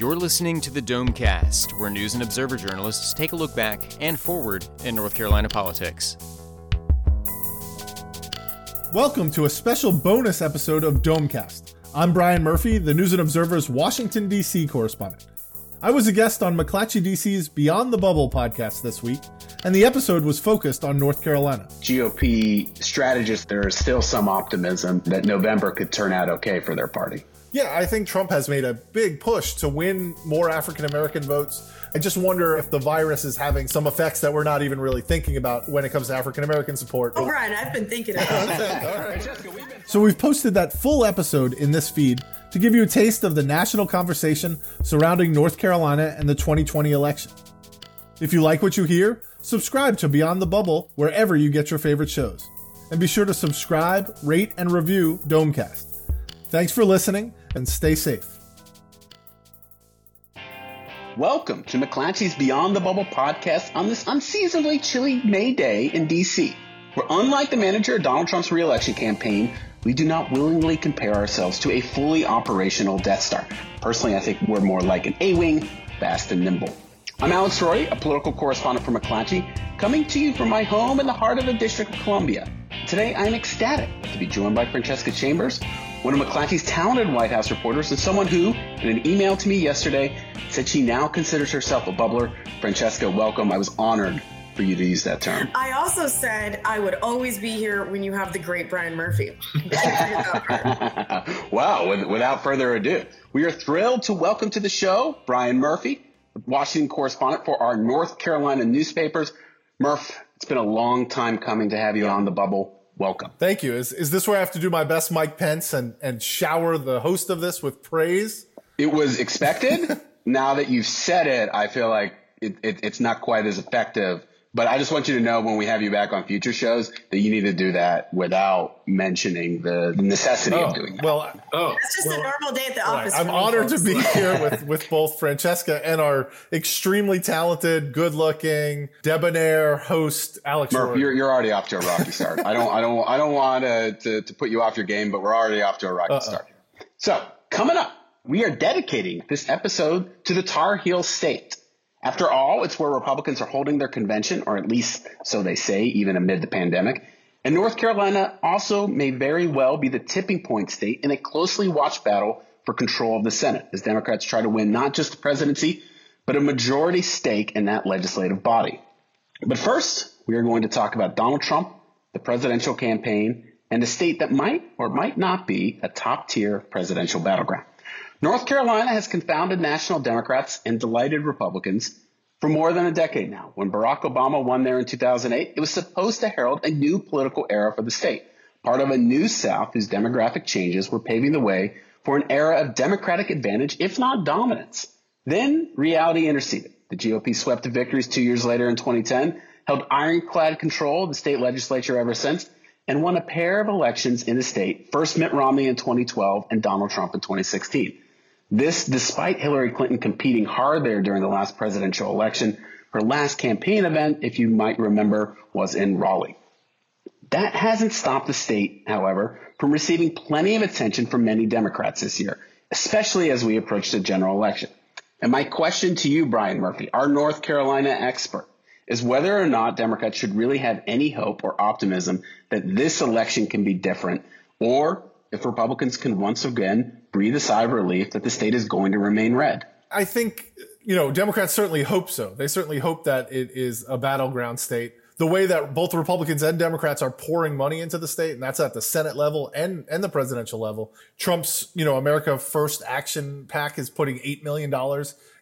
You're listening to the Domecast, where news and observer journalists take a look back and forward in North Carolina politics. Welcome to a special bonus episode of Domecast. I'm Brian Murphy, the News and Observer's Washington, D.C. correspondent. I was a guest on McClatchy DC's Beyond the Bubble podcast this week, and the episode was focused on North Carolina. GOP strategists, there is still some optimism that November could turn out okay for their party. Yeah, I think Trump has made a big push to win more African American votes. I just wonder if the virus is having some effects that we're not even really thinking about when it comes to African American support. Oh, Brian, I've been thinking about that. So we've posted that full episode in this feed to give you a taste of the national conversation surrounding North Carolina and the 2020 election. If you like what you hear, subscribe to Beyond the Bubble wherever you get your favorite shows. And be sure to subscribe, rate, and review Domecast. Thanks for listening and stay safe. Welcome to McClatchy's Beyond the Bubble podcast on this unseasonably chilly May day in DC, where unlike the manager of Donald Trump's reelection campaign, we do not willingly compare ourselves to a fully operational Death Star. Personally, I think we're more like an A-Wing, fast and nimble. I'm Alex Roarty, a political correspondent for McClatchy, coming to you from my home in the heart of the District of Columbia. Today, I'm ecstatic to be joined by Francesca Chambers, one of McClatchy's talented White House reporters, and someone who, in an email to me yesterday, said she now considers herself a bubbler. Francesca, welcome. I was honored for you to use that term. I also said I would always be here when you have the great Brian Murphy. wow, with, without further ado, we are thrilled to welcome to the show Brian Murphy, Washington correspondent for our North Carolina newspapers. Murph, it's been a long time coming to have you on the bubble. Welcome. Thank you. Is, is this where I have to do my best Mike Pence and, and shower the host of this with praise? It was expected. now that you've said it, I feel like it, it, it's not quite as effective but I just want you to know when we have you back on future shows that you need to do that without mentioning the necessity oh, of doing that. Well, oh, it's just well, a normal day at the office. Right. I'm honored folks. to be here with, with both Francesca and our extremely talented, good looking, debonair host, Alex. Murph, you're, you're already off to a rocky start. I don't, I don't, I don't want to, to, to, put you off your game, but we're already off to a rocky Uh-oh. start. So coming up, we are dedicating this episode to the Tar Heel State. After all, it's where Republicans are holding their convention, or at least so they say, even amid the pandemic. And North Carolina also may very well be the tipping point state in a closely watched battle for control of the Senate as Democrats try to win not just the presidency, but a majority stake in that legislative body. But first, we are going to talk about Donald Trump, the presidential campaign, and a state that might or might not be a top tier presidential battleground. North Carolina has confounded national Democrats and delighted Republicans for more than a decade now. When Barack Obama won there in 2008, it was supposed to herald a new political era for the state, part of a new South whose demographic changes were paving the way for an era of Democratic advantage, if not dominance. Then reality interceded. The GOP swept to victories two years later in 2010, held ironclad control of the state legislature ever since, and won a pair of elections in the state, first Mitt Romney in 2012 and Donald Trump in 2016. This despite Hillary Clinton competing hard there during the last presidential election. Her last campaign event, if you might remember, was in Raleigh. That hasn't stopped the state, however, from receiving plenty of attention from many Democrats this year, especially as we approach the general election. And my question to you, Brian Murphy, our North Carolina expert, is whether or not Democrats should really have any hope or optimism that this election can be different, or if Republicans can once again breathe a sigh of relief that the state is going to remain red. I think, you know, Democrats certainly hope so. They certainly hope that it is a battleground state. The way that both Republicans and Democrats are pouring money into the state, and that's at the Senate level and, and the presidential level. Trump's, you know, America First Action PAC is putting $8 million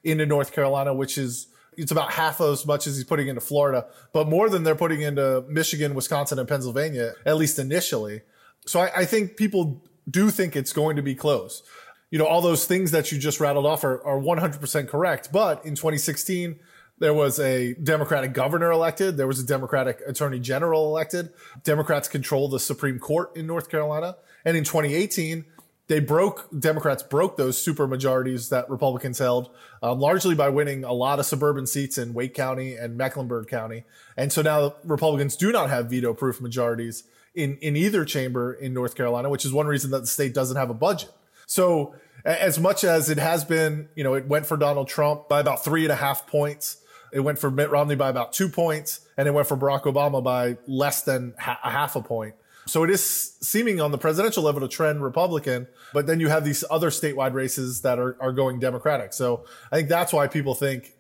into North Carolina, which is, it's about half as much as he's putting into Florida, but more than they're putting into Michigan, Wisconsin, and Pennsylvania, at least initially. So I, I think people do think it's going to be close. You know, all those things that you just rattled off are, are 100% correct. But in 2016, there was a Democratic governor elected. There was a Democratic attorney general elected. Democrats control the Supreme Court in North Carolina. And in 2018, they broke, Democrats broke those super majorities that Republicans held, um, largely by winning a lot of suburban seats in Wake County and Mecklenburg County. And so now Republicans do not have veto proof majorities in, in either chamber in North Carolina, which is one reason that the state doesn't have a budget. So as much as it has been, you know, it went for Donald Trump by about three and a half points. It went for Mitt Romney by about two points, and it went for Barack Obama by less than ha- a half a point. So it is seeming on the presidential level to trend Republican, but then you have these other statewide races that are, are going Democratic. So I think that's why people think,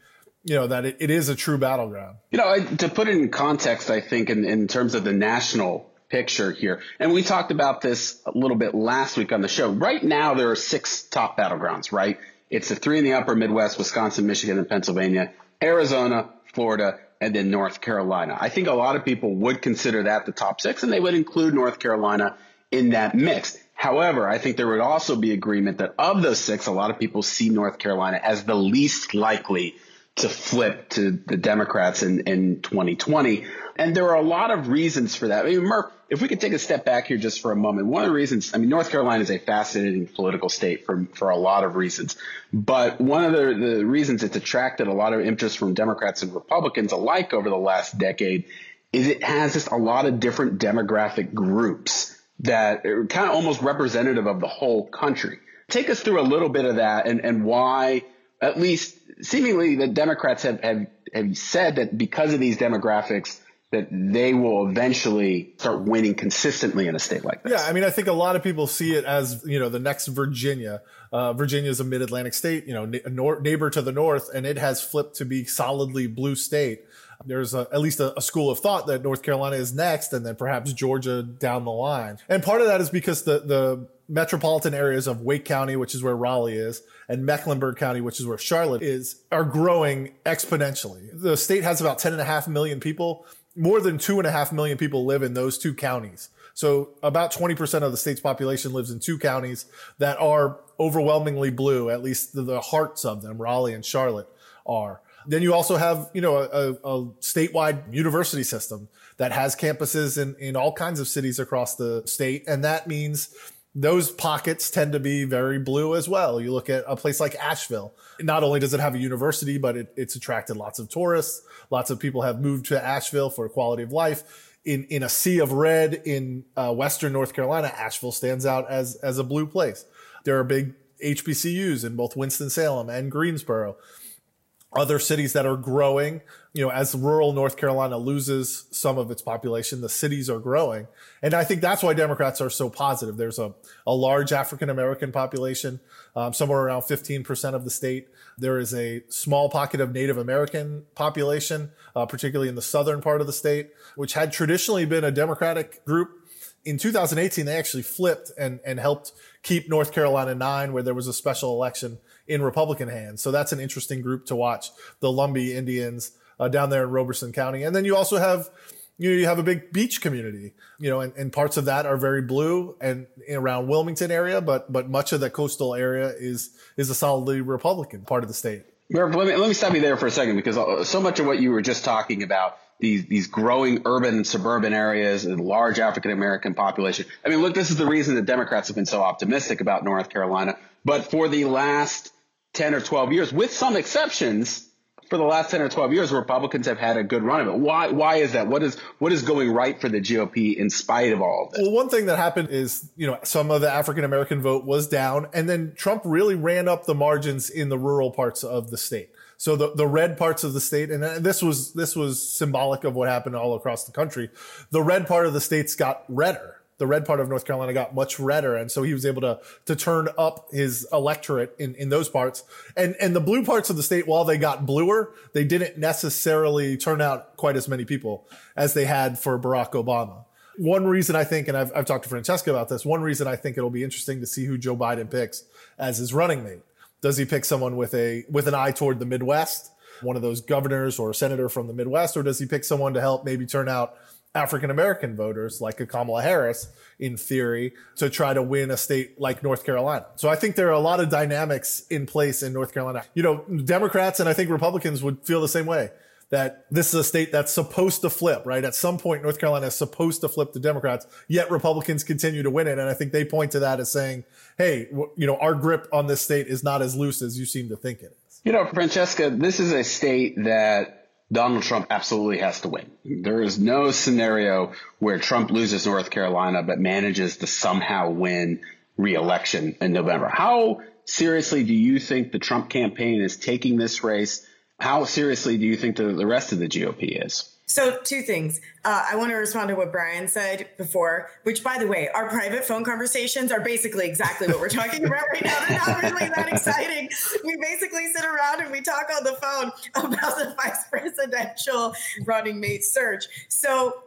you know, that it, it is a true battleground. You know, to put it in context, I think in, in terms of the national picture here, and we talked about this a little bit last week on the show. Right now, there are six top battlegrounds, right? It's the three in the upper Midwest, Wisconsin, Michigan, and Pennsylvania, Arizona, Florida, and then North Carolina. I think a lot of people would consider that the top six, and they would include North Carolina in that mix. However, I think there would also be agreement that of those six, a lot of people see North Carolina as the least likely to flip to the Democrats in, in 2020. And there are a lot of reasons for that. I mean, Murph, if we could take a step back here just for a moment, one of the reasons, I mean, North Carolina is a fascinating political state for, for a lot of reasons. But one of the, the reasons it's attracted a lot of interest from Democrats and Republicans alike over the last decade is it has just a lot of different demographic groups that are kind of almost representative of the whole country. Take us through a little bit of that and, and why, at least seemingly, the Democrats have, have, have said that because of these demographics, that they will eventually start winning consistently in a state like this. Yeah, I mean, I think a lot of people see it as you know the next Virginia. Uh, Virginia is a mid-Atlantic state, you know, na- neighbor to the north, and it has flipped to be solidly blue state. There's a, at least a, a, school of thought that North Carolina is next, and then perhaps Georgia down the line. And part of that is because the the metropolitan areas of Wake County, which is where Raleigh is, and Mecklenburg County, which is where Charlotte is, are growing exponentially. The state has about 10 and a half million people more than two and a half million people live in those two counties. So about 20% of the state's population lives in two counties that are overwhelmingly blue, at least the, the hearts of them, Raleigh and Charlotte are. Then you also have, you know, a, a, statewide university system that has campuses in, in all kinds of cities across the state. And that means those pockets tend to be very blue as well. You look at a place like Asheville. Not only does it have a university, but it, it's attracted lots of tourists. Lots of people have moved to Asheville for quality of life. In in a sea of red in uh, Western North Carolina, Asheville stands out as as a blue place. There are big HBCUs in both Winston Salem and Greensboro other cities that are growing. You know, as rural North Carolina loses some of its population, the cities are growing. And I think that's why Democrats are so positive. There's a, a large African American population, um, somewhere around 15% of the state. There is a small pocket of Native American population, uh, particularly in the southern part of the state, which had traditionally been a Democratic group. In 2018, they actually flipped and, and helped keep North Carolina nine, where there was a special election in Republican hands. So that's an interesting group to watch. The Lumbee Indians uh, down there in Robeson County. And then you also have, you know, you have a big beach community, you know, and, and parts of that are very blue and around Wilmington area, but, but much of the coastal area is, is a solidly Republican part of the state. Let me, let me stop you there for a second because uh, so much of what you were just talking about these these growing urban and suburban areas, and large African American population. I mean, look, this is the reason that Democrats have been so optimistic about North Carolina. But for the last 10 or 12 years, with some exceptions, for the last 10 or 12 years, Republicans have had a good run of it. Why, why is that? What is, what is going right for the GOP in spite of all of this? Well, one thing that happened is, you know, some of the African American vote was down and then Trump really ran up the margins in the rural parts of the state. So the, the red parts of the state, and this was, this was symbolic of what happened all across the country. The red part of the states got redder the red part of North Carolina got much redder. And so he was able to, to turn up his electorate in, in those parts. And, and the blue parts of the state, while they got bluer, they didn't necessarily turn out quite as many people as they had for Barack Obama. One reason I think, and I've, I've talked to Francesca about this, one reason I think it'll be interesting to see who Joe Biden picks as his running mate. Does he pick someone with a, with an eye toward the Midwest? One of those governors or a senator from the Midwest, or does he pick someone to help maybe turn out African American voters like a Kamala Harris in theory to try to win a state like North Carolina. So I think there are a lot of dynamics in place in North Carolina. You know, Democrats and I think Republicans would feel the same way that this is a state that's supposed to flip, right? At some point, North Carolina is supposed to flip to Democrats, yet Republicans continue to win it. And I think they point to that as saying, hey, you know, our grip on this state is not as loose as you seem to think it is. You know, Francesca, this is a state that Donald Trump absolutely has to win. There is no scenario where Trump loses North Carolina but manages to somehow win reelection in November. How seriously do you think the Trump campaign is taking this race? How seriously do you think the, the rest of the GOP is? So, two things. Uh, I want to respond to what Brian said before, which, by the way, our private phone conversations are basically exactly what we're talking about right now. They're not really that exciting. We basically sit around and we talk on the phone about the vice presidential running mate search. So,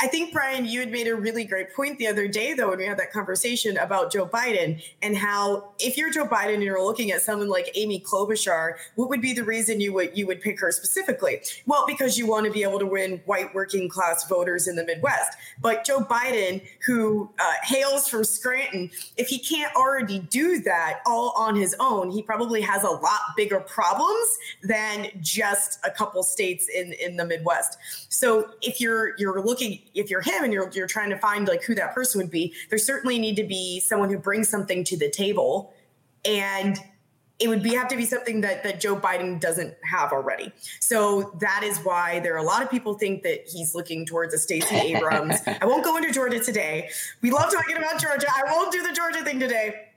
I think, Brian, you had made a really great point the other day, though, when we had that conversation about Joe Biden and how if you're Joe Biden and you're looking at someone like Amy Klobuchar, what would be the reason you would you would pick her specifically? Well, because you want to be able to win white working class voters in the Midwest. But Joe Biden, who uh, hails from Scranton, if he can't already do that all on his own, he probably has a lot bigger problems than just a couple states in in the Midwest. So if you're you're looking if you're him and you're you're trying to find like who that person would be, there certainly need to be someone who brings something to the table, and it would be have to be something that that Joe Biden doesn't have already. So that is why there are a lot of people think that he's looking towards a Stacey Abrams. I won't go into Georgia today. We love talking about Georgia. I won't do the Georgia thing today.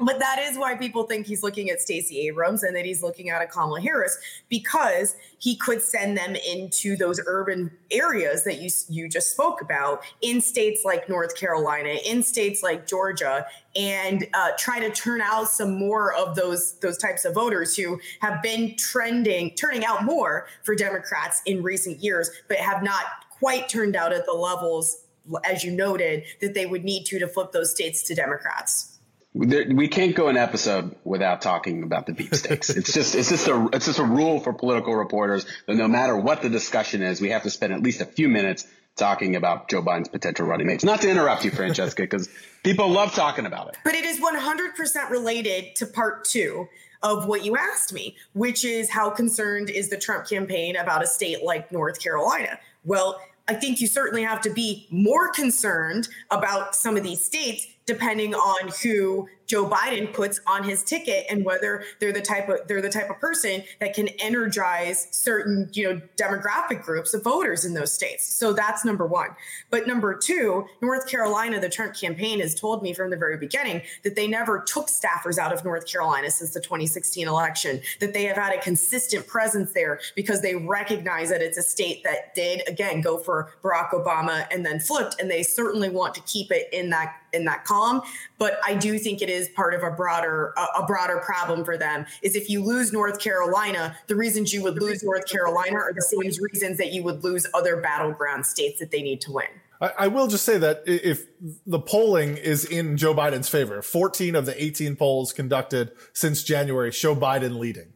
But that is why people think he's looking at Stacey Abrams and that he's looking at a Kamala Harris because he could send them into those urban areas that you you just spoke about in states like North Carolina, in states like Georgia, and uh, try to turn out some more of those those types of voters who have been trending, turning out more for Democrats in recent years, but have not quite turned out at the levels, as you noted, that they would need to to flip those states to Democrats we can't go an episode without talking about the veepstakes. it's just it's just a it's just a rule for political reporters that no matter what the discussion is, we have to spend at least a few minutes talking about Joe Biden's potential running mates. Not to interrupt you, Francesca, because people love talking about it. But it is 100% related to part two of what you asked me, which is how concerned is the Trump campaign about a state like North Carolina? Well, I think you certainly have to be more concerned about some of these states depending on who Joe Biden puts on his ticket and whether they're the type of they're the type of person that can energize certain you know demographic groups of voters in those states. So that's number one. But number two, North Carolina, the Trump campaign has told me from the very beginning that they never took staffers out of North Carolina since the 2016 election. That they have had a consistent presence there because they recognize that it's a state that did again go for Barack Obama and then flipped, and they certainly want to keep it in that in that column. But I do think it is part of a broader a, a broader problem for them. Is if you lose North Carolina, the reasons you would lose North Carolina are the same reasons that you would lose other battleground states that they need to win. I, will just say that if the polling is in Joe Biden's favor, 14 of the 18 polls conducted since January show Biden leading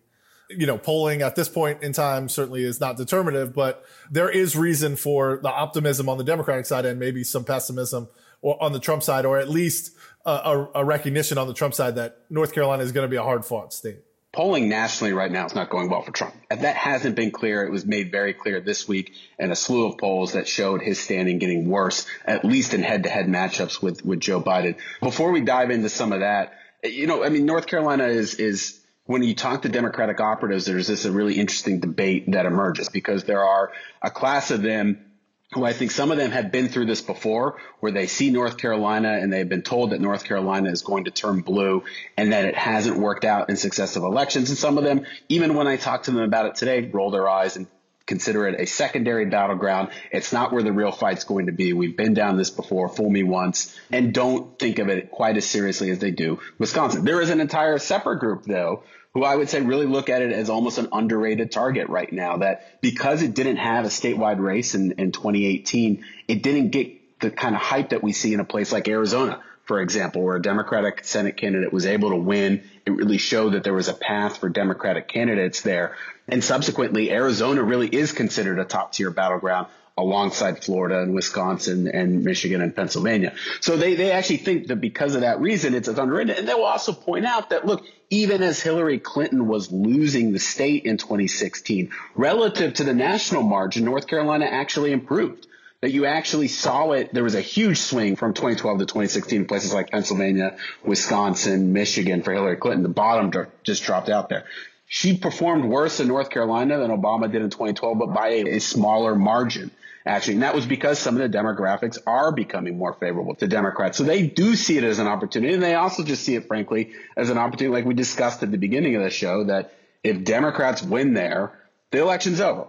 you know, polling at this point in time certainly is not determinative, but there is reason for the optimism on the Democratic side and maybe some pessimism or on the Trump side, or at least a, a recognition on the Trump side that North Carolina is going to be a hard fought state. Polling nationally right now is not going well for Trump. If that hasn't been clear, it was made very clear this week in a slew of polls that showed his standing getting worse, at least in head to head matchups with, with Joe Biden. Before we dive into some of that, you know, I mean, North Carolina is, is, when you talk to Democratic operatives, there's this a really interesting debate that emerges because there are a class of them who I think some of them have been through this before, where they see North Carolina and they've been told that North Carolina is going to turn blue and that it hasn't worked out in successive elections. And some of them, even when I talk to them about it today, roll their eyes and consider it a secondary battleground. It's not where the real fight's going to be. We've been down this before. Fool me once. And don't think of it quite as seriously as they do Wisconsin. There is an entire separate group, though, who I would say really look at it as almost an underrated target right now. That because it didn't have a statewide race in, in 2018, it didn't get the kind of hype that we see in a place like Arizona, for example, where a Democratic Senate candidate was able to win. It really showed that there was a path for Democratic candidates there. And subsequently, Arizona really is considered a top tier battleground alongside Florida and Wisconsin and Michigan and Pennsylvania. So they, they actually think that because of that reason, it's underrated. And they will also point out that, look, even as Hillary Clinton was losing the state in 2016, relative to the national margin, North Carolina actually improved. That you actually saw it. There was a huge swing from 2012 to 2016 in places like Pennsylvania, Wisconsin, Michigan for Hillary Clinton. The bottom just dropped out there. She performed worse in North Carolina than Obama did in 2012, but by a, a smaller margin. actually. And that was because some of the demographics are becoming more favorable to Democrats. So they do see it as an opportunity. And they also just see it, frankly, as an opportunity, like we discussed at the beginning of the show, that if Democrats win there, the election's over.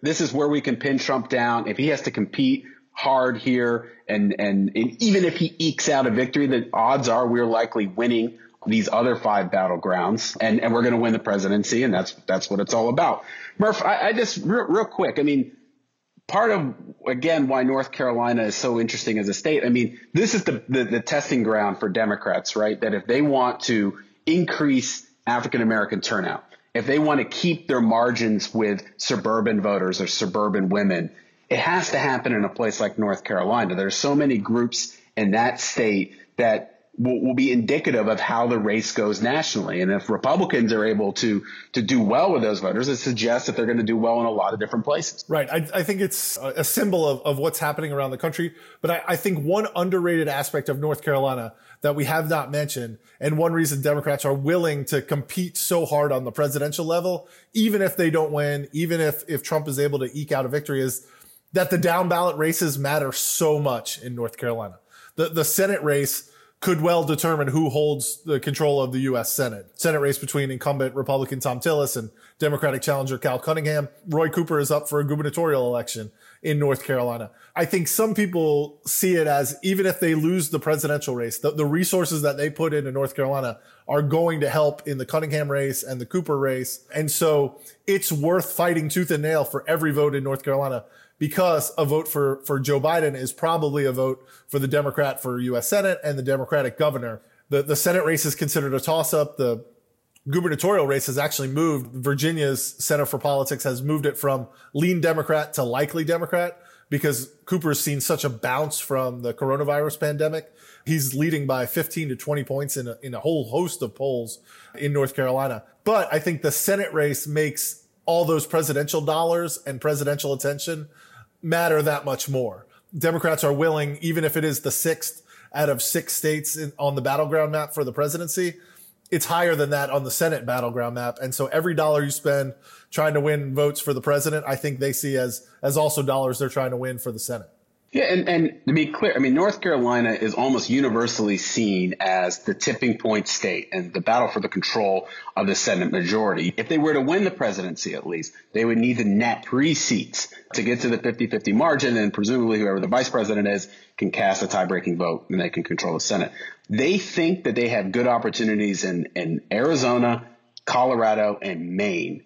This is where we can pin Trump down. If he has to compete hard here, and, and, and even if he ekes out a victory, the odds are we're likely winning these other five battlegrounds, and, and we're going to win the presidency, and that's that's what it's all about. Murph, I, I just real, real quick. I mean, part of again why North Carolina is so interesting as a state. I mean, this is the, the, the testing ground for Democrats, right? That if they want to increase African American turnout, if they want to keep their margins with suburban voters or suburban women, it has to happen in a place like North Carolina. There's so many groups in that state that will, will be indicative of how the race goes nationally. And if Republicans are able to to do well with those voters, it suggests that they're going to do well in a lot of different places. Right. I, I think it's a symbol of, of what's happening around the country. But I, I think one underrated aspect of North Carolina that we have not mentioned, and one reason Democrats are willing to compete so hard on the presidential level, even if they don't win, even if if Trump is able to eke out a victory, is that the down ballot races matter so much in North Carolina. The the Senate race could well determine who holds the control of the U.S. Senate. Senate race between incumbent Republican Thom Tillis and Democratic challenger Cal Cunningham. Roy Cooper is up for a gubernatorial election in North Carolina. I think some people see it as even if they lose the presidential race, the, the resources that they put into North Carolina are going to help in the Cunningham race and the Cooper race. And so it's worth fighting tooth and nail for every vote in North Carolina because a vote for, for Joe Biden is probably a vote for the Democrat for U.S. Senate and the Democratic governor. The, the Senate race is considered a toss up. The gubernatorial race has actually moved. Virginia's Center for Politics has moved it from lean Democrat to likely Democrat because Cooper's seen such a bounce from the coronavirus pandemic. He's leading by 15 to 20 points in a, in a whole host of polls in North Carolina. But I think the Senate race makes all those presidential dollars and presidential attention matter that much more. Democrats are willing, even if it is the sixth out of six states in, on the battleground map for the presidency, it's higher than that on the Senate battleground map. And so every dollar you spend trying to win votes for the president, I think they see as as also dollars they're trying to win for the Senate. Yeah, and, and to be clear, I mean, North Carolina is almost universally seen as the tipping point state and the battle for the control of the Senate majority. If they were to win the presidency, at least, they would need to net three seats to get to the 50 50 margin, and presumably whoever the vice president is can cast a tie breaking vote and they can control the Senate. They think that they have good opportunities in, in Arizona, Colorado, and Maine.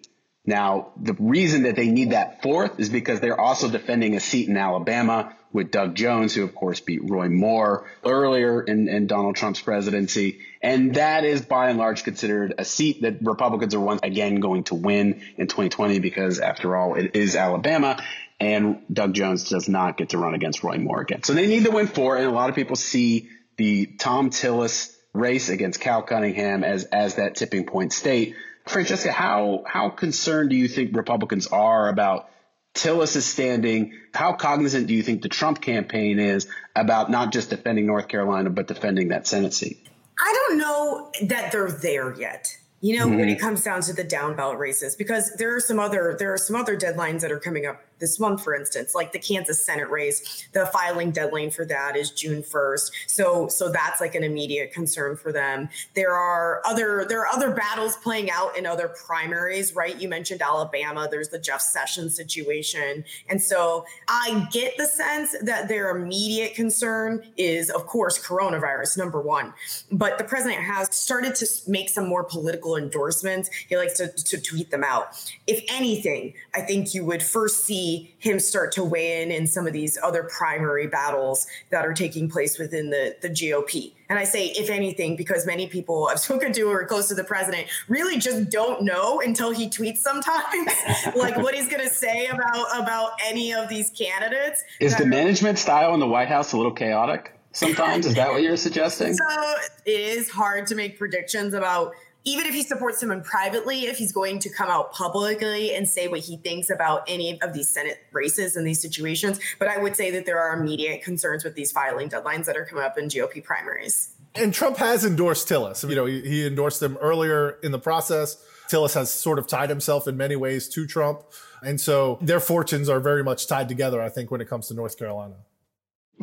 Now, the reason that they need that fourth is because they're also defending a seat in Alabama with Doug Jones, who of course beat Roy Moore earlier in, in Donald Trump's presidency. And that is by and large considered a seat that Republicans are once again going to win in 2020 because after all, it is Alabama and Doug Jones does not get to run against Roy Moore again. So they need to win four. And a lot of people see the Thom Tillis race against Cal Cunningham as, as that tipping point state. Francesca, how, how concerned do you think Republicans are about Tillis is standing. How cognizant do you think the Trump campaign is about not just defending North Carolina, but defending that Senate seat? I don't know that they're there yet you know mm-hmm. when it comes down to the down ballot races because there are some other there are some other deadlines that are coming up this month for instance like the kansas senate race the filing deadline for that is june 1st so so that's like an immediate concern for them. There are other there are other battles playing out in other primaries right? You mentioned alabama there's the jeff sessions situation. And so i get the sense that their immediate concern is of course coronavirus number one. But the president has started to make some more political endorsements. He likes to, to tweet them out. If anything i think you would first see him start to weigh in in some of these other primary battles that are taking place within the, the GOP. And I say, if anything, because many people I've spoken to who are close to the president really just don't know until he tweets sometimes, like what he's going to say about about any of these candidates. Is the management style in the White House a little chaotic? Sometimes is that what you're suggesting? So it is hard to make predictions about even if he supports someone privately, if he's going to come out publicly and say what he thinks about any of these Senate races and these situations. But I would say that there are immediate concerns with these filing deadlines that are coming up in GOP primaries. And Trump has endorsed Tillis. You know, he, endorsed him earlier in the process. Tillis has sort of tied himself in many ways to Trump. And so their fortunes are very much tied together, I think, when it comes to North Carolina.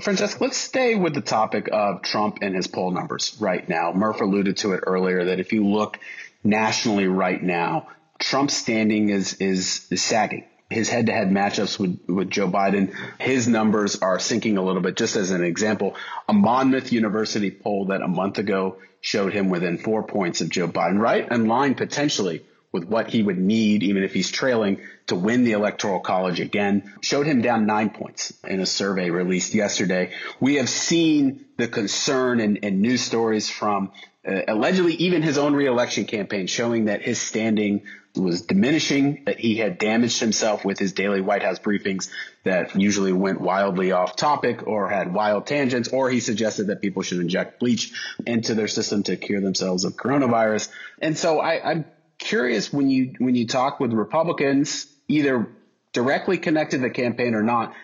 Francesca, let's stay with the topic of Trump and his poll numbers right now. Murph alluded to it earlier that if you look nationally right now, Trump's standing is is, is sagging. His head-to-head matchups with, with Joe Biden, his numbers are sinking a little bit. Just as an example, a Monmouth University poll that a month ago showed him within four points of Joe Biden, right in line potentially with what he would need, even if he's trailing, to win the Electoral College again, showed him down nine points in a survey released yesterday. We have seen the concern and, and news stories from uh, allegedly even his own reelection campaign showing that his standing was diminishing, that he had damaged himself with his daily White House briefings that usually went wildly off topic or had wild tangents, or he suggested that people should inject bleach into their system to cure themselves of coronavirus. And so I, I'm curious when you when you talk with Republicans, either directly connected to the campaign or not,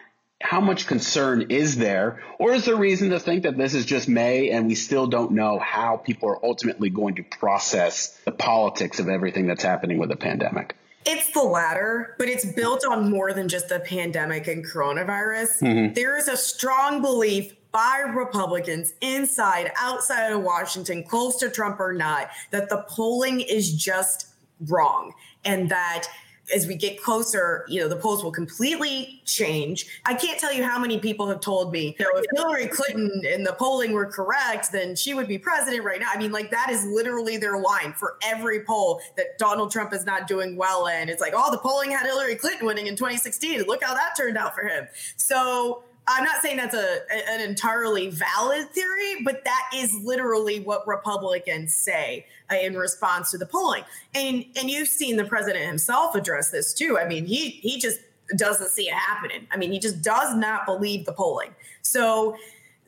how much concern is there? Or is there reason to think that this is just May and we still don't know how people are ultimately going to process the politics of everything that's happening with the pandemic? It's the latter, but it's built on more than just the pandemic and coronavirus. Mm-hmm. There is a strong belief by Republicans inside, outside of Washington, close to Trump or not, that the polling is just wrong and that as we get closer, you know, the polls will completely change. I can't tell you how many people have told me, you know, if Hillary Clinton and the polling were correct, then she would be president right now. I mean, like that is literally their line for every poll that Donald Trump is not doing well in. It's like, oh, the polling had Hillary Clinton winning in 2016. Look how that turned out for him. So I'm not saying that's a an entirely valid theory, but that is literally what Republicans say uh, in response to the polling. And and you've seen the president himself address this too. I mean, he he just doesn't see it happening. I mean, he just does not believe the polling. So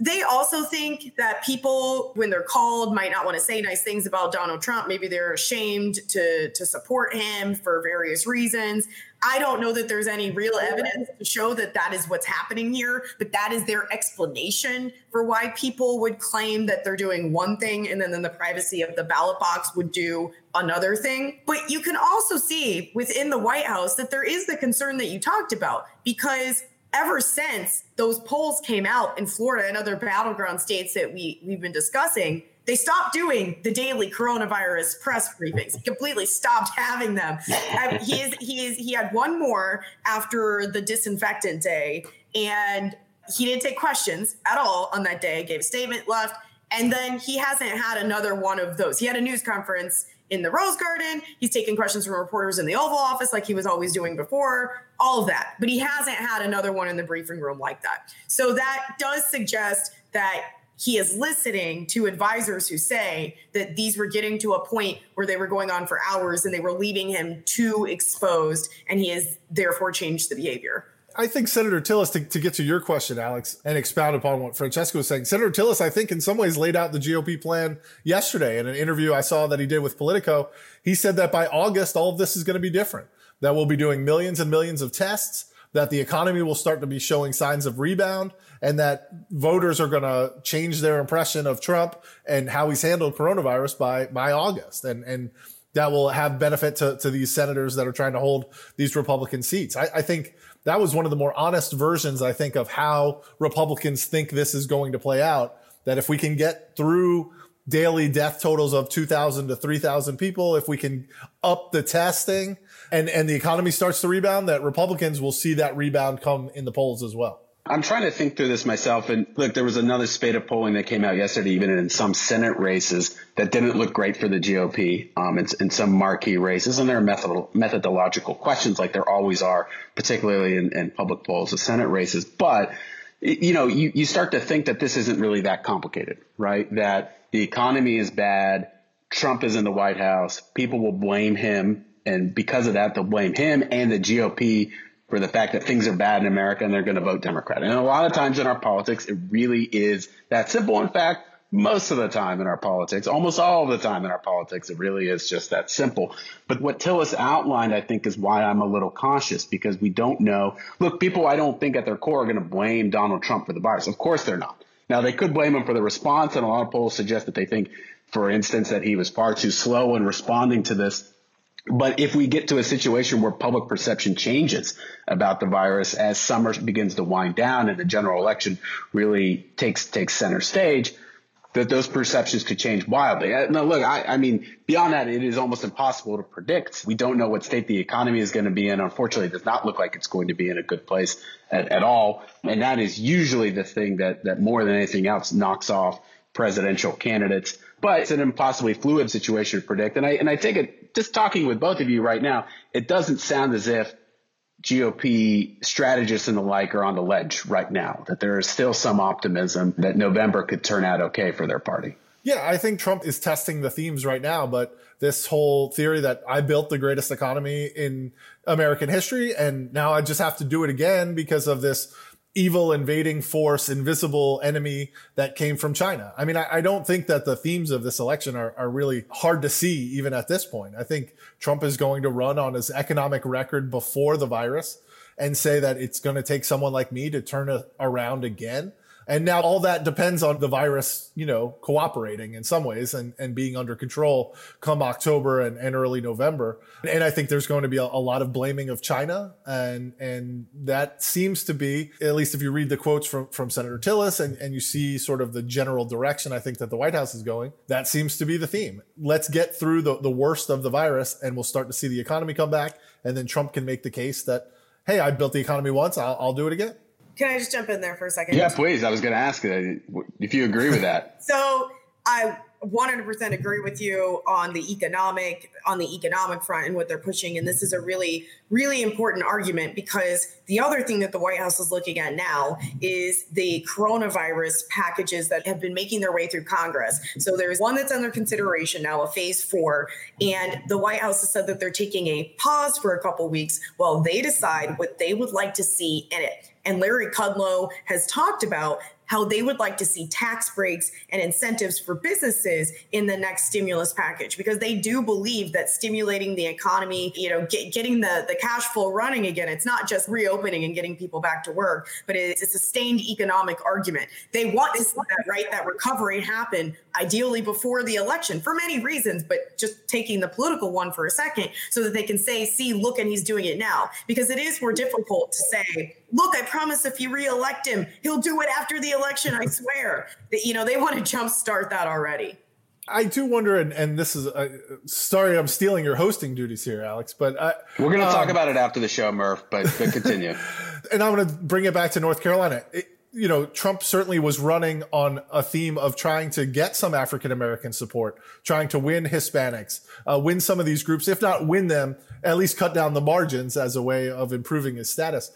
they also think that people, when they're called, might not want to say nice things about Donald Trump. Maybe they're ashamed to to support him for various reasons. I don't know that there's any real evidence to show that that is what's happening here, but that is their explanation for why people would claim that they're doing one thing and then in the privacy of the ballot box would do another thing. But you can also see within the White House that there is the concern that you talked about because ever since those polls came out in Florida and other battleground states that we, we've been discussing, they stopped doing the daily coronavirus press briefings. He completely stopped having them. Um, he is he is he had one more after the disinfectant day, and he didn't take questions at all on that day. Gave a statement, left, and then he hasn't had another one of those. He had a news conference in the Rose Garden. He's taking questions from reporters in the Oval Office like he was always doing before, all of that. But he hasn't had another one in the briefing room like that. So that does suggest that he is listening to advisors who say that these were getting to a point where they were going on for hours and they were leaving him too exposed, and he has therefore changed the behavior. I think Senator Tillis, to, to, get to your question, Alex, and expound upon what Francesca was saying, Senator Tillis, I think in some ways laid out the GOP plan yesterday in an interview I saw that he did with Politico. He said that by August, all of this is going to be different, that we'll be doing millions and millions of tests, that the economy will start to be showing signs of rebound, and that voters are going to change their impression of Trump and how he's handled coronavirus by, by August. And, and, that will have benefit to, to these senators that are trying to hold these Republican seats. I, I think that was one of the more honest versions, I think, of how Republicans think this is going to play out. That if we can get through daily death totals of 2,000 to 3,000 people, if we can up the testing and, and the economy starts to rebound, that Republicans will see that rebound come in the polls as well. I'm trying to think through this myself. And look, there was another spate of polling that came out yesterday, even in some Senate races that didn't look great for the GOP um, in, in, some marquee races. And there are method, methodological questions like there always are, particularly in, in public polls of Senate races. But, you know, you, you start to think that this isn't really that complicated, right? That the economy is bad. Trump is in the White House. People will blame him. And because of that, they'll blame him and the GOP for the fact that things are bad in America and they're going to vote Democrat. And a lot of times in our politics, it really is that simple. In fact, most of the time in our politics, almost all the time in our politics, it really is just that simple. But what Tillis outlined, I think, is why I'm a little cautious because we don't know. Look, people I don't think at their core are going to blame Donald Trump for the virus. Of course they're not. Now, they could blame him for the response, and a lot of polls suggest that they think, for instance, that he was far too slow in responding to this. But if we get to a situation where public perception changes about the virus as summer begins to wind down and the general election really takes takes center stage, that those perceptions could change wildly. Uh, now, look, I, I, mean, beyond that, it is almost impossible to predict. We don't know what state the economy is going to be in. Unfortunately, it does not look like it's going to be in a good place at, at all. And that is usually the thing that, that more than anything else knocks off presidential candidates. But it's an impossibly fluid situation to predict. And I, and I think it, just talking with both of you right now, it doesn't sound as if GOP strategists and the like are on the ledge right now, that there is still some optimism that November could turn out okay for their party. Yeah, I think Trump is testing the themes right now, but this whole theory that I built the greatest economy in American history and now I just have to do it again because of this evil invading force, invisible enemy that came from China. I mean, I, I, don't think that the themes of this election are, are really hard to see even at this point. I think Trump is going to run on his economic record before the virus and say that it's going to take someone like me to turn it around again. And now all that depends on the virus, you know, cooperating in some ways and, and being under control come October and, and early November. And I think there's going to be a, a, lot of blaming of China. And, and that seems to be, at least if you read the quotes from, from Senator Tillis and, and you see sort of the general direction I think that the White House is going, that seems to be the theme. Let's get through the, the worst of the virus and we'll start to see the economy come back. And then Trump can make the case that, hey, I built the economy once, I'll, I'll do it again. Can I just jump in there for a second? Yeah, please. I was going to ask uh, if you agree with that. so I 100% agree with you on the economic on the economic front and what they're pushing and this is a really really important argument because the other thing that the white house is looking at now is the coronavirus packages that have been making their way through congress. So there's one that's under consideration now a phase 4 and the white house has said that they're taking a pause for a couple weeks while they decide what they would like to see in it. And Larry Kudlow has talked about how they would like to see tax breaks and incentives for businesses in the next stimulus package because they do believe that stimulating the economy, you know, get, getting the, the cash flow running again, it's not just reopening and getting people back to work, but it's a sustained economic argument. They want to see that, right, that recovery happen ideally before the election for many reasons, but just taking the political one for a second so that they can say, see, look, and he's doing it now. Because it is more difficult to say, look, I promise if you reelect him, he'll do it after the election. I swear. That you know they want to jumpstart that already. I do wonder, and, and this is uh, sorry, I'm stealing your hosting duties here, Alex. But I, we're going to um, talk about it after the show, Murph. But, but continue. and I'm going to bring it back to North Carolina. It, you know, Trump certainly was running on a theme of trying to get some African American support, trying to win Hispanics, uh, win some of these groups, if not win them, at least cut down the margins as a way of improving his status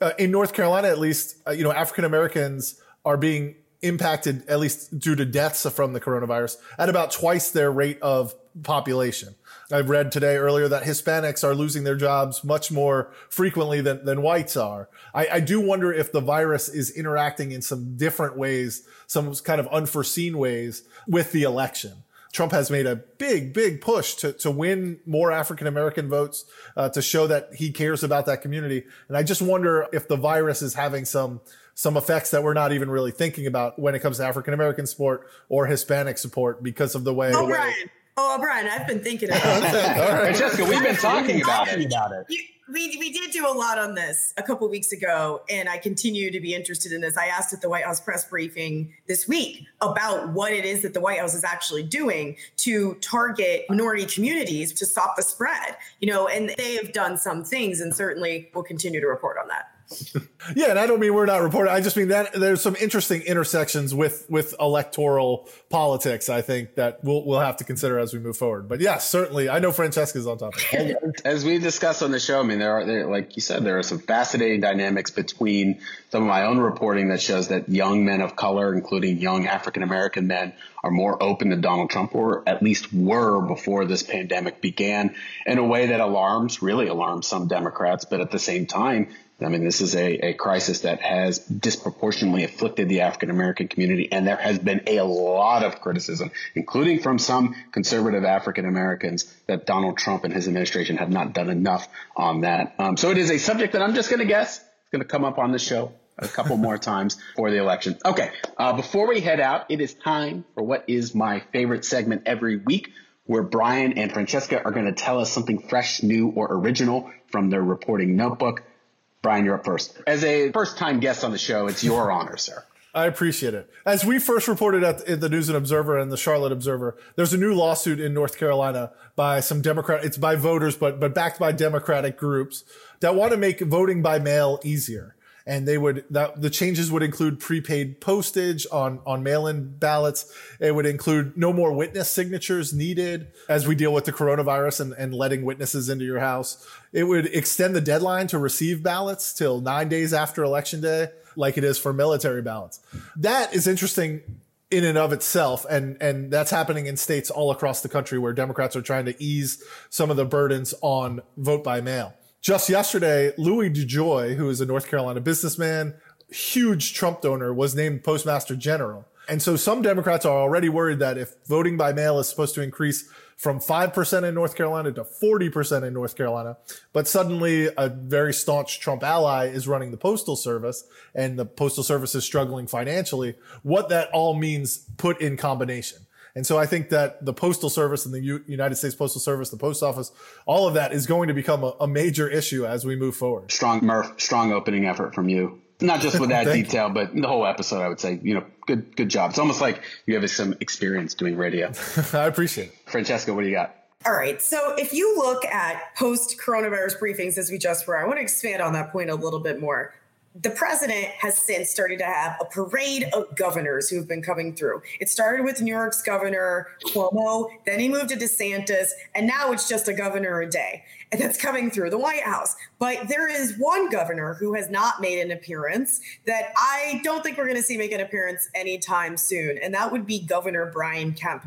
uh, in North Carolina, at least, uh, you know, African Americans are being impacted, at least due to deaths from the coronavirus, at about twice their rate of population. I've read today earlier that Hispanics are losing their jobs much more frequently than, than whites are. I, I do wonder if the virus is interacting in some different ways, some kind of unforeseen ways with the election. Trump has made a big, big push to, to win more African American votes, uh, to show that he cares about that community. And I just wonder if the virus is having some, some effects that we're not even really thinking about when it comes to African American support or Hispanic support because of the way. Oh, Brian. Oh, Brian, I've been thinking about it. All right. Jessica, we've been talking about it. About it. You, we, we did do a lot on this a couple weeks ago, and I continue to be interested in this. I asked at the White House press briefing this week about what it is that the White House is actually doing to target minority communities to stop the spread. You know, and they have done some things, and certainly will continue to report on that yeah, and I don't mean we're not reporting. I just mean that there's some interesting intersections with with electoral politics. I think that we'll we'll have to consider as we move forward. But yes, certainly, I know Francesca's on top of it. As we discussed on the show, I mean, there are there, like you said, there are some fascinating dynamics between some of my own reporting that shows that young men of color, including young African American men, are more open to Donald Trump, or at least were before this pandemic began, in a way that alarms, really alarms some Democrats, but at the same time I mean, this is a, a crisis that has disproportionately afflicted the African American community, and there has been a lot of criticism, including from some conservative African Americans, that Donald Trump and his administration have not done enough on that. Um, so it is a subject that I'm just going to guess is going to come up on the show a couple more times for the election. Okay, uh, before we head out, it is time for what is my favorite segment every week, where Brian and Francesca are going to tell us something fresh, new, or original from their reporting notebook. Brian, you're up first. As a first time guest on the show, it's your honor, sir. I appreciate it. As we first reported at the News and Observer and the Charlotte Observer, there's a new lawsuit in North Carolina by some Democrat. It's by voters, but but backed by Democratic groups that want to make voting by mail easier and they would that the changes would include prepaid postage on on mail-in ballots. It would include no more witness signatures needed as we deal with the coronavirus and, and letting witnesses into your house. It would extend the deadline to receive ballots till nine days after election day, like it is for military ballots. That is interesting in and of itself and and that's happening in states all across the country where democrats are trying to ease some of the burdens on vote by mail just yesterday, Louis DeJoy, who is a North Carolina businessman, huge Trump donor, was named Postmaster General. And so some Democrats are already worried that if voting by mail is supposed to increase from 5% in North Carolina to 40% in North Carolina, but suddenly a very staunch Trump ally is running the postal service and the postal service is struggling financially, what that all means put in combination. And so I think that the postal service and the U- United States Postal Service, the post office, all of that is going to become a, a major issue as we move forward. Strong Murph, strong opening effort from you. Not just with that detail, but the whole episode, I would say, you know, good, good job. It's almost like you have some experience doing radio. I appreciate it. Francesca, what do you got? All right. So if you look at post coronavirus briefings, as we just were, I want to expand on that point a little bit more the president has since started to have a parade of governors who've been coming through. It started with New York's governor Cuomo, then he moved to DeSantis, and now it's just a governor a day. And that's coming through the White House. But there is one governor who has not made an appearance that I don't think we're going to see make an appearance anytime soon, and that would be Governor Brian Kemp.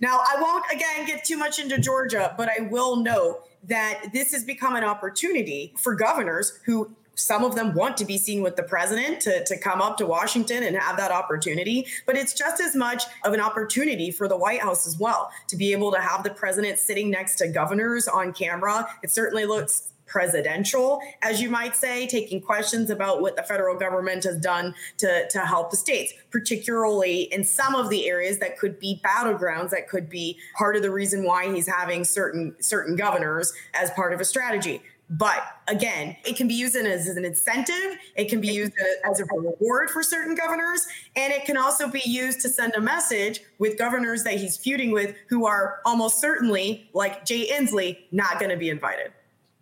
Now, I won't again get too much into Georgia, but I will note that this has become an opportunity for governors who some of them want to be seen with the president to, to come up to Washington and have that opportunity. But it's just as much of an opportunity for the White House as well to be able to have the president sitting next to governors on camera. It certainly looks presidential, as you might say, taking questions about what the federal government has done to, to help the states, particularly in some of the areas that could be battlegrounds, that could be part of the reason why he's having certain certain governors as part of a strategy. But again, it can be used as an incentive. It can be used as a reward for certain governors. And it can also be used to send a message with governors that he's feuding with who are almost certainly, like Jay Inslee, not going to be invited.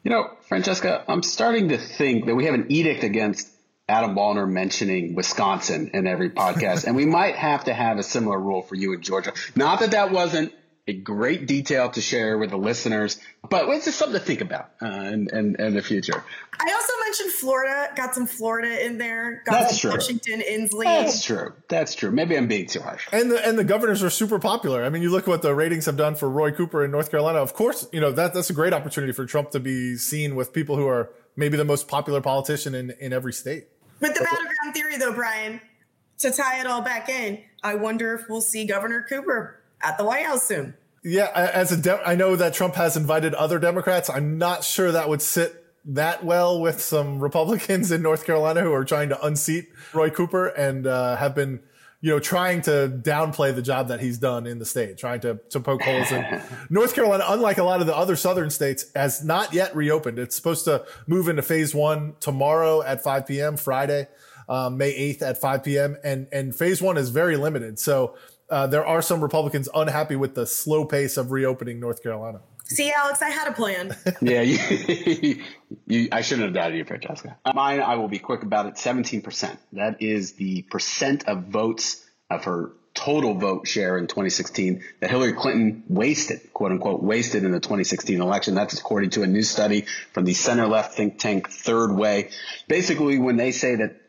You know, Francesca, I'm starting to think that we have an edict against Adam Wollner mentioning Wisconsin in every podcast. and we might have to have a similar rule for you in Georgia. Not that that wasn't a great detail to share with the listeners, but it's just something to think about uh, in, in, in, the future. I also mentioned Florida, got some Florida in there, got That's some true. Washington, Inslee. That's true. That's true. Maybe I'm being too harsh. And the and the governors are super popular. I mean, you look at what the ratings have done for Roy Cooper in North Carolina. Of course, you know that that's a great opportunity for Trump to be seen with people who are maybe the most popular politician in, in every state. With the battleground theory, though, Brian, to tie it all back in, I wonder if we'll see Governor Cooper at the White House soon. Yeah, as a De- I know that Trump has invited other Democrats. I'm not sure that would sit that well with some Republicans in North Carolina who are trying to unseat Roy Cooper and uh, have been, you know, trying to downplay the job that he's done in the state, trying to to poke holes in North Carolina. Unlike a lot of the other southern states, has not yet reopened. It's supposed to move into phase one tomorrow at 5 p.m. Friday. Um, May 8th at 5 p.m. and and phase one is very limited. So uh, there are some Republicans unhappy with the slow pace of reopening North Carolina. See, Alex, I had a plan. yeah, you, you, I shouldn't have doubted you, Francesca. Mine, I will be quick about it. Seventeen percent. That is the percent of votes of her total vote share in 2016 that Hillary Clinton wasted, quote unquote, wasted in the 2016 election. That's according to a new study from the center left think tank Third Way. Basically, when they say that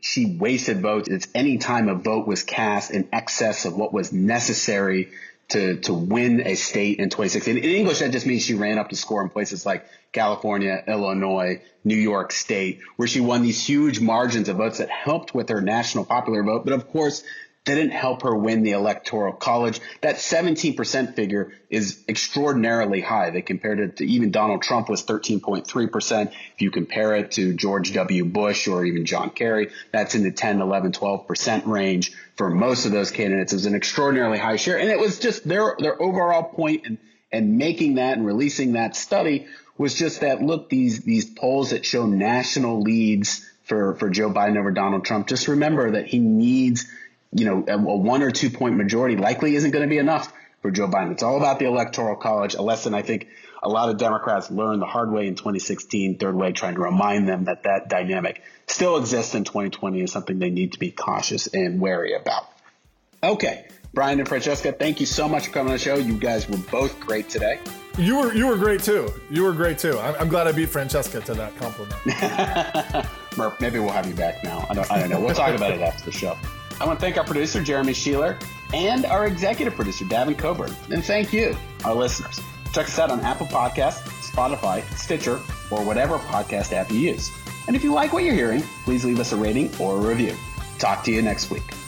she wasted votes. It's any time a vote was cast in excess of what was necessary to, to win a state in 2016. In English, that just means she ran up the score in places like California, Illinois, New York State, where she won these huge margins of votes that helped with her national popular vote. But of course, didn't help her win the electoral college. That 17% figure is extraordinarily high. They compared it to even Donald Trump was 13.3%. If you compare it to George W. Bush or even John Kerry, that's in the 10, 11, 12% range for most of those candidates. It was an extraordinarily high share. And it was just their, their overall point and, and making that and releasing that study was just that look, these, these polls that show national leads for, for Joe Biden over Donald Trump, just remember that he needs – you know, a, a one or two point majority likely isn't going to be enough for Joe Biden. It's all about the electoral college, a lesson I think a lot of Democrats learned the hard way in 2016, third way, trying to remind them that that dynamic still exists in 2020 is something they need to be cautious and wary about. Okay, Brian and Francesca, thank you so much for coming on the show. You guys were both great today. You were you were great too. You were great too. I'm, I'm glad I beat Francesca to that compliment. Murph, maybe we'll have you back now. I don't, I don't know. We'll talk about it after the show. I want to thank our producer, Jeremy Sheeler, and our executive producer, Davin Coburn. And thank you, our listeners. Check us out on Apple Podcasts, Spotify, Stitcher, or whatever podcast app you use. And if you like what you're hearing, please leave us a rating or a review. Talk to you next week.